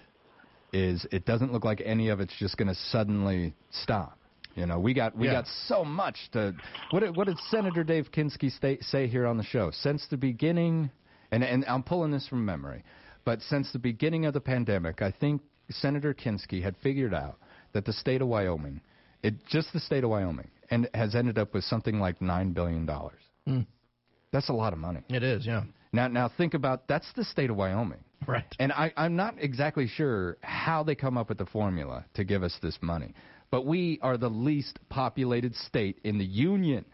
is it doesn't look like any of it's just going to suddenly stop. You know, we got we Yeah. got so much to. What did, what did Senator Dave Kinskey stay, say here on the show? Since the beginning, and and I'm pulling this from memory, but since the beginning of the pandemic, I think Senator Kinskey had figured out that the state of Wyoming, it just the state of Wyoming, and has ended up with something like nine billion dollars. Hmm. That's a lot of money. It is, yeah. Now, now think about that's the state of Wyoming, right? And I, I'm not exactly sure how they come up with the formula to give us this money, but we are the least populated state in the union.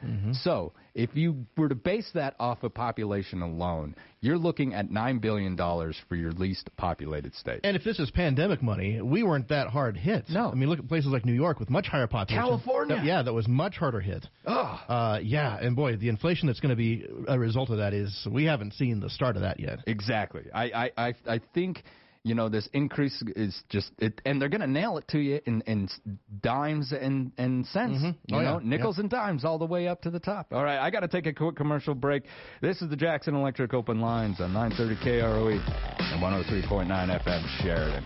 So, if you were to base that off of population alone, you're looking at nine billion dollars for your least populated state. And if this is pandemic money, we weren't that hard hit. No. I mean, look at places like New York with much higher population. California. That- yeah, that was much harder hit. Oh. Uh, yeah, and boy, the inflation that's going to be a result of that is we haven't seen the start of that yet. Exactly. I, I, I, I think you know this increase is just it, and they're going to nail it to you in, in dimes and and cents. Mhm. You Oh, know, yeah. nickels and dimes all the way up to the top. All right, I got to take a quick commercial break. This is the Jackson Electric Open Lines on 930 KROE and 103.9 FM Sheridan.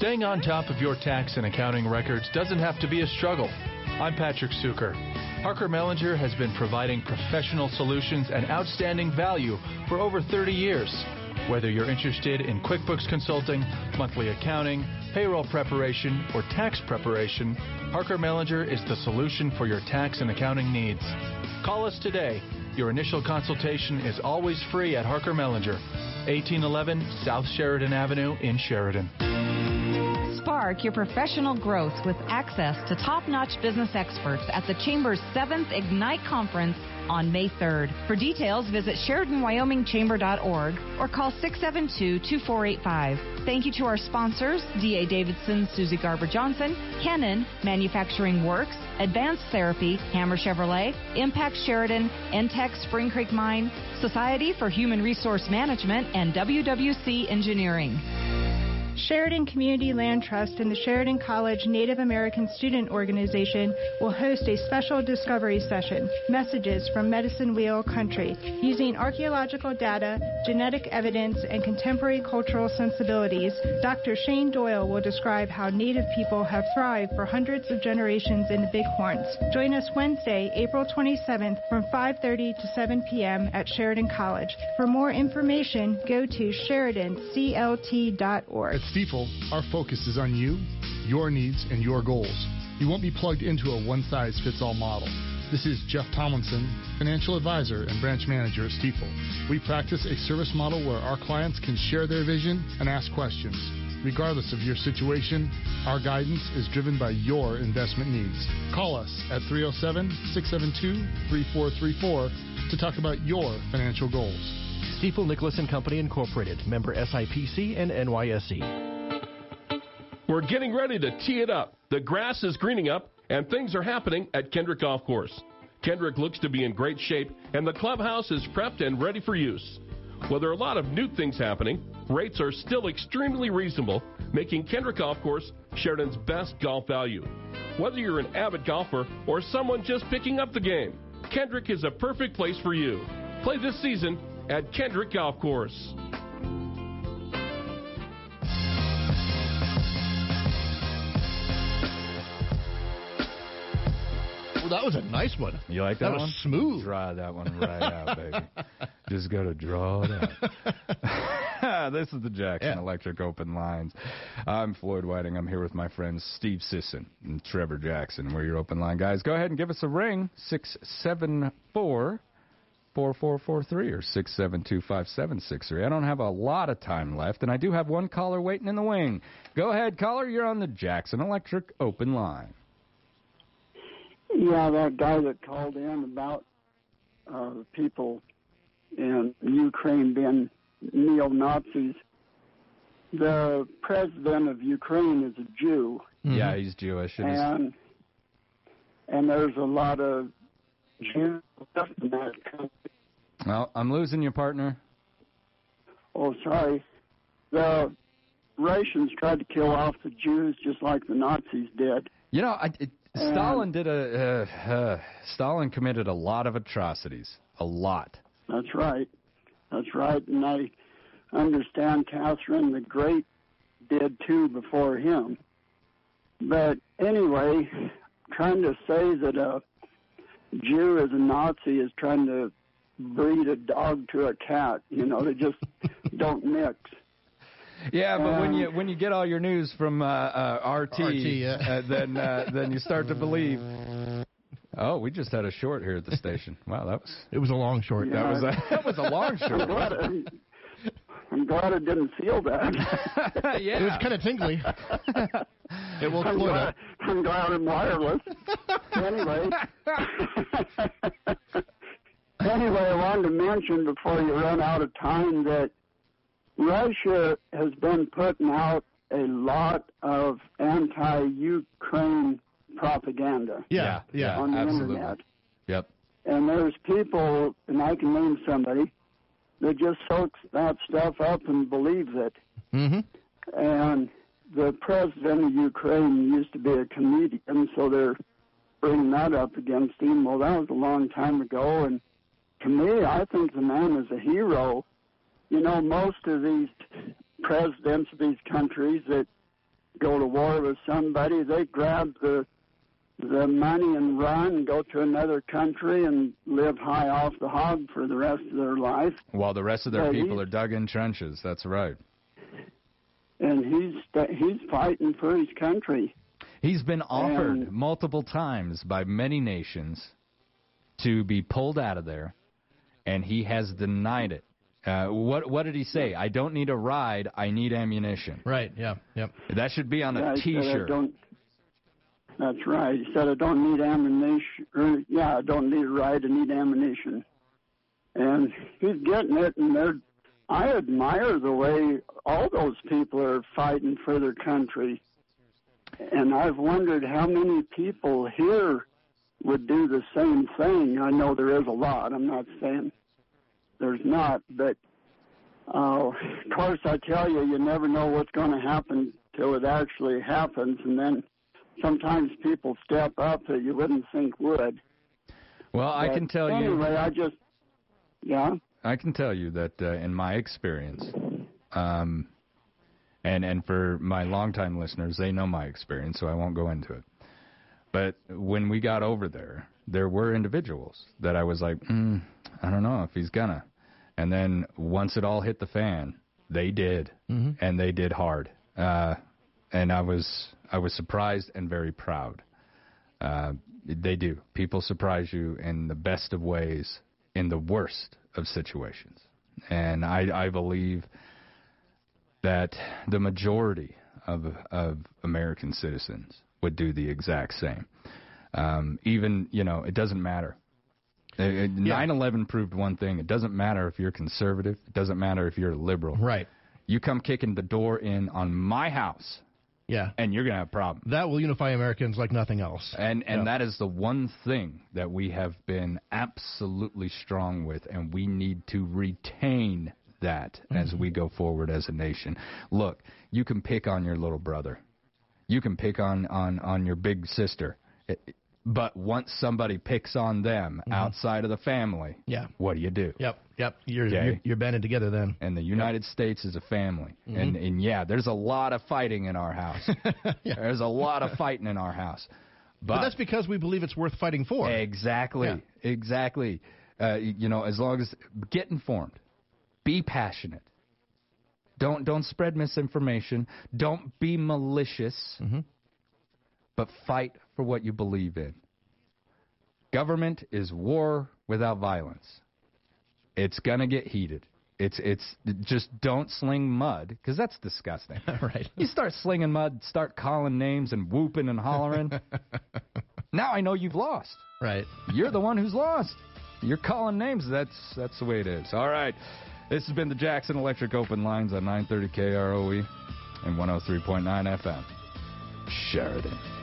Staying on top of your tax and accounting records doesn't have to be a struggle. I'm Patrick Suker. Harker Mellinger has been providing professional solutions and outstanding value for over 30 years. Whether you're interested in QuickBooks consulting, monthly accounting, payroll preparation, or tax preparation, Harker Mellinger is the solution for your tax and accounting needs. Call us today. Your initial consultation is always free at Harker Mellinger, 1811 South Sheridan Avenue in Sheridan. Spark your professional growth with access to top notch business experts at the Chamber's 7th Ignite Conference on May 3rd. For details, visit SheridanWyomingChamber.org or call 672 2485. Thank you to our sponsors D.A. Davidson, Susie Garber Johnson, Canon, Manufacturing Works, Advanced Therapy, Hammer Chevrolet, Impact Sheridan, NTEC Spring Creek Mine, Society for Human Resource Management, and WWC Engineering. Sheridan Community Land Trust and the Sheridan College Native American Student Organization will host a special discovery session, Messages from Medicine Wheel Country, using archaeological data, genetic evidence, and contemporary cultural sensibilities. Dr. Shane Doyle will describe how Native people have thrived for hundreds of generations in the Bighorns. Join us Wednesday, April 27th from 5:30 to 7 p.m. at Sheridan College. For more information, go to sheridanclt.org. Stifel, our focus is on you, your needs, and your goals. You won't be plugged into a one size fits all model. This is Jeff Tomlinson, financial advisor and branch manager at Stifel. We practice a service model where our clients can share their vision and ask questions. Regardless of your situation, our guidance is driven by your investment needs. Call us at 307 672 3434 to talk about your financial goals. Stifel Nicolaus and Company Incorporated, member SIPC and NYSE. We're getting ready to tee it up. The grass is greening up, and things are happening at Kendrick Golf Course. Kendrick looks to be in great shape, and the clubhouse is prepped and ready for use. While there are a lot of new things happening, rates are still extremely reasonable, making Kendrick Golf Course Sheridan's best golf value. Whether you're an avid golfer or someone just picking up the game, Kendrick is a perfect place for you. Play this season at Kendrick Golf Course. Well, that was a nice one. You like that, one? That was smooth. Draw that one right out, baby. Just gotta draw it out. this is the Jackson Electric Open Lines. I'm Floyd Whiting. I'm here with my friends Steve Sisson and Trevor Jackson. We're your open line guys. Go ahead and give us a ring. Six seven four. 4443 or 6725763. I don't have a lot of time left, and I do have one caller waiting in the wing. Go ahead, caller. You're on the Jackson Electric Open Line. Yeah, that guy that called in about uh, people in Ukraine being neo Nazis. The president of Ukraine is a Jew, Yeah, he's Jewish. And and and there's a lot of well, I'm losing you, partner. Oh, sorry. The Russians tried to kill off the Jews just like the Nazis did. You know, I, it, Stalin did a uh, uh, Stalin committed a lot of atrocities, a lot. That's right. That's right. And I understand Catherine the Great did too before him. But anyway, trying to say that a Jew is a Nazi is trying to breed a dog to a cat. You know, they just don't mix. Yeah, but when Um, you when you get all your news from uh, uh, RT, RT, yeah. uh, then uh, then you start to believe. Oh, we just had a short here at the station. Wow, that was It was a long short. that was a, that was a long short. Glad, I, I'm glad I didn't feel that. yeah, It was kind of tingly. it woke I'm glad, up. I'm glad I'm wireless. anyway. anyway, I wanted to mention before you run out of time that Russia has been putting out a lot of anti-Ukraine propaganda Yeah, yeah. on the absolutely. internet. Yep. And there's people, and I can name somebody, that just soaks that stuff up and believes it. Mm-hmm. And the president of Ukraine used to be a comedian, so they're bringing that up against him. Well, that was a long time ago, and to me, I think the man is a hero. You know, most of these presidents of these countries that go to war with somebody, they grab the the money and run and go to another country and live high off the hog for the rest of their life. While the rest of their Yeah, people are dug in trenches. That's right. And he's he's fighting for his country. He's been offered And- multiple times by many nations to be pulled out of there, and he has denied it. Uh, what what did he say? I don't need a ride. I need ammunition. Right. Yeah. Yep. That should be on Yeah, a he said, I T-shirt. That's right. He said, "I don't need ammunition." Or, yeah, I don't need a ride. I need ammunition. And he's getting it, and they're. I admire the way all those people are fighting for their country. And I've wondered how many people here would do the same thing. I know there is a lot. I'm not saying there's not, but uh, of course, I tell you, you never know what's going to happen till it actually happens, and then sometimes people step up that you wouldn't think would. Well, I can tell you. Anyway, I just, yeah. I can tell you that uh, in my experience, um, and and for my longtime listeners, they know my experience, so I won't go into it. But when we got over there, there were individuals that I was like, mm, I don't know if he's gonna. And then once it all hit the fan, they did, Mhm. and they did hard. Uh, and I was I was surprised and very proud. Uh, they do. People surprise you in the best of ways, in the worst of situations. And I, I believe that the majority of of American citizens would do the exact same. Um, even you know, it doesn't matter. Nine eleven proved one thing. It doesn't matter if you're conservative. It doesn't matter if you're liberal. Right. You come kicking the door in on my house, Yeah. and you're gonna have problems. That will unify Americans like nothing else. And and Yeah. that is the one thing that we have been absolutely strong with, and we need to retain that as mm-hmm. we go forward as a nation. Look, you can pick on your little brother, you can pick on on on your big sister, It- but once somebody picks on them outside of the family, Yeah. what do you do? Yep. Yep. You're Okay. you're, you're banded together then. And the United States is a family. Mhm. And and yeah, there's a lot of fighting in our house. There's a lot of fighting in our house. But, but that's because we believe it's worth fighting for. Exactly. Yeah. Exactly. Uh, you know, as long as get informed, be passionate. Don't don't spread misinformation. Don't be malicious. Mm-hmm. But fight for what you believe in. Government is war without violence. It's gonna get heated. It's it's just don't sling mud because that's disgusting. right. You start slinging mud, start calling names and whooping and hollering. now I know you've lost. Right. You're the one who's lost. You're calling names. That's that's the way it is. All right. This has been the Jackson Electric Open Lines on 930 KROE and 103.9 FM. Sheridan.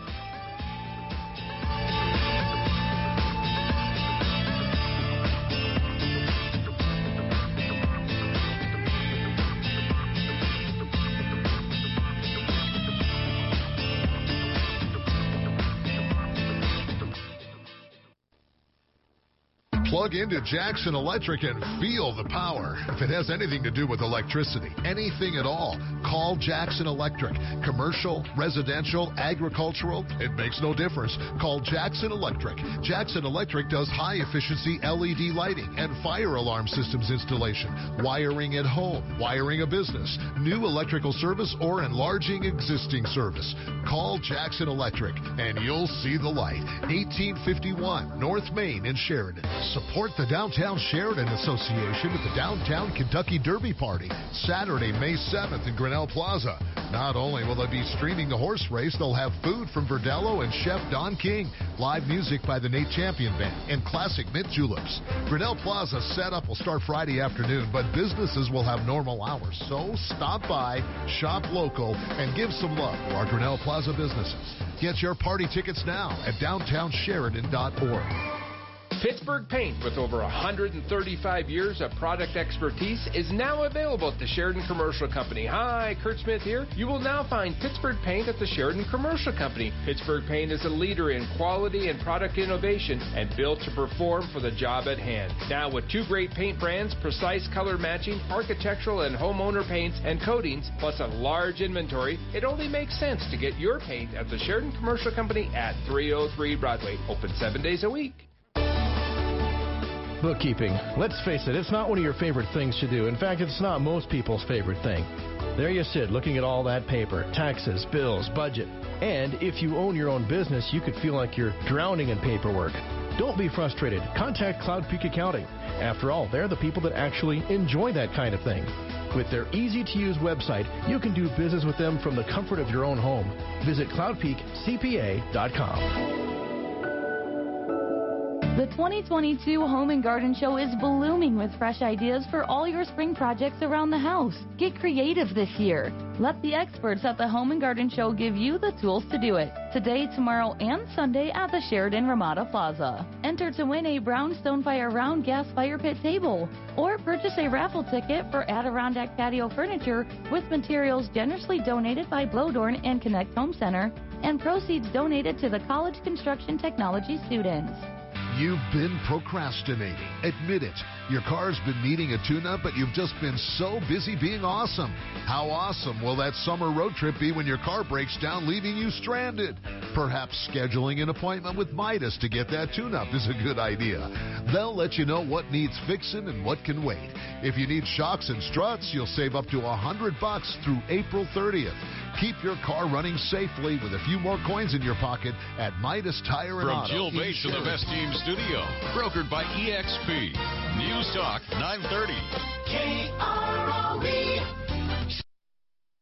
Plug into Jackson Electric and feel the power. If it has anything to do with electricity, anything at all, call Jackson Electric. Commercial, residential, agricultural, it makes no difference. Call Jackson Electric. Jackson Electric does high efficiency LED lighting and fire alarm systems installation, wiring at home, wiring a business, new electrical service, or enlarging existing service. Call Jackson Electric and you'll see the light. 1851 North Main in Sheridan. Support the Downtown Sheridan Association with the Downtown Kentucky Derby Party, Saturday, May 7th in Grinnell Plaza. Not only will they be streaming the horse race, they'll have food from Verdello and Chef Don King, live music by the Nate Champion Band, and classic mint juleps. Grinnell Plaza setup will start Friday afternoon, but businesses will have normal hours. So stop by, shop local, and give some love to our Grinnell Plaza businesses. Get your party tickets now at downtownsheridan.org. Pittsburgh Paint, with over 135 years of product expertise, is now available at the Sheridan Commercial Company. Hi, Kurt Smith here. You will now find Pittsburgh Paint at the Sheridan Commercial Company. Pittsburgh Paint is a leader in quality and product innovation and built to perform for the job at hand. Now, with two great paint brands, precise color matching, architectural and homeowner paints and coatings, plus a large inventory, it only makes sense to get your paint at the Sheridan Commercial Company at 303 Broadway. Open seven days a week. Bookkeeping. Let's face it, it's not one of your favorite things to do. In fact, it's not most people's favorite thing. There you sit, looking at all that paper taxes, bills, budget. And if you own your own business, you could feel like you're drowning in paperwork. Don't be frustrated. Contact Cloud Peak Accounting. After all, they're the people that actually enjoy that kind of thing. With their easy to use website, you can do business with them from the comfort of your own home. Visit cloudpeakcpa.com. The 2022 Home and Garden Show is blooming with fresh ideas for all your spring projects around the house. Get creative this year. Let the experts at the Home and Garden Show give you the tools to do it. Today, tomorrow, and Sunday at the Sheridan Ramada Plaza. Enter to win a Brownstone Fire Round gas fire pit table. Or purchase a raffle ticket for Adirondack patio furniture with materials generously donated by Blodorn and Connect Home Center and proceeds donated to the College Construction Technology students. You've been procrastinating. Admit it. Your car's been needing a tune up, but you've just been so busy being awesome. How awesome will that summer road trip be when your car breaks down, leaving you stranded? Perhaps scheduling an appointment with Midas to get that tune up is a good idea. They'll let you know what needs fixing and what can wait. If you need shocks and struts, you'll save up to a hundred bucks through April 30th. Keep your car running safely with a few more coins in your pocket at Midas Tire and From Auto. Jill Bates to the Best Team Studio, brokered by EXP. News Talk 930. KROE.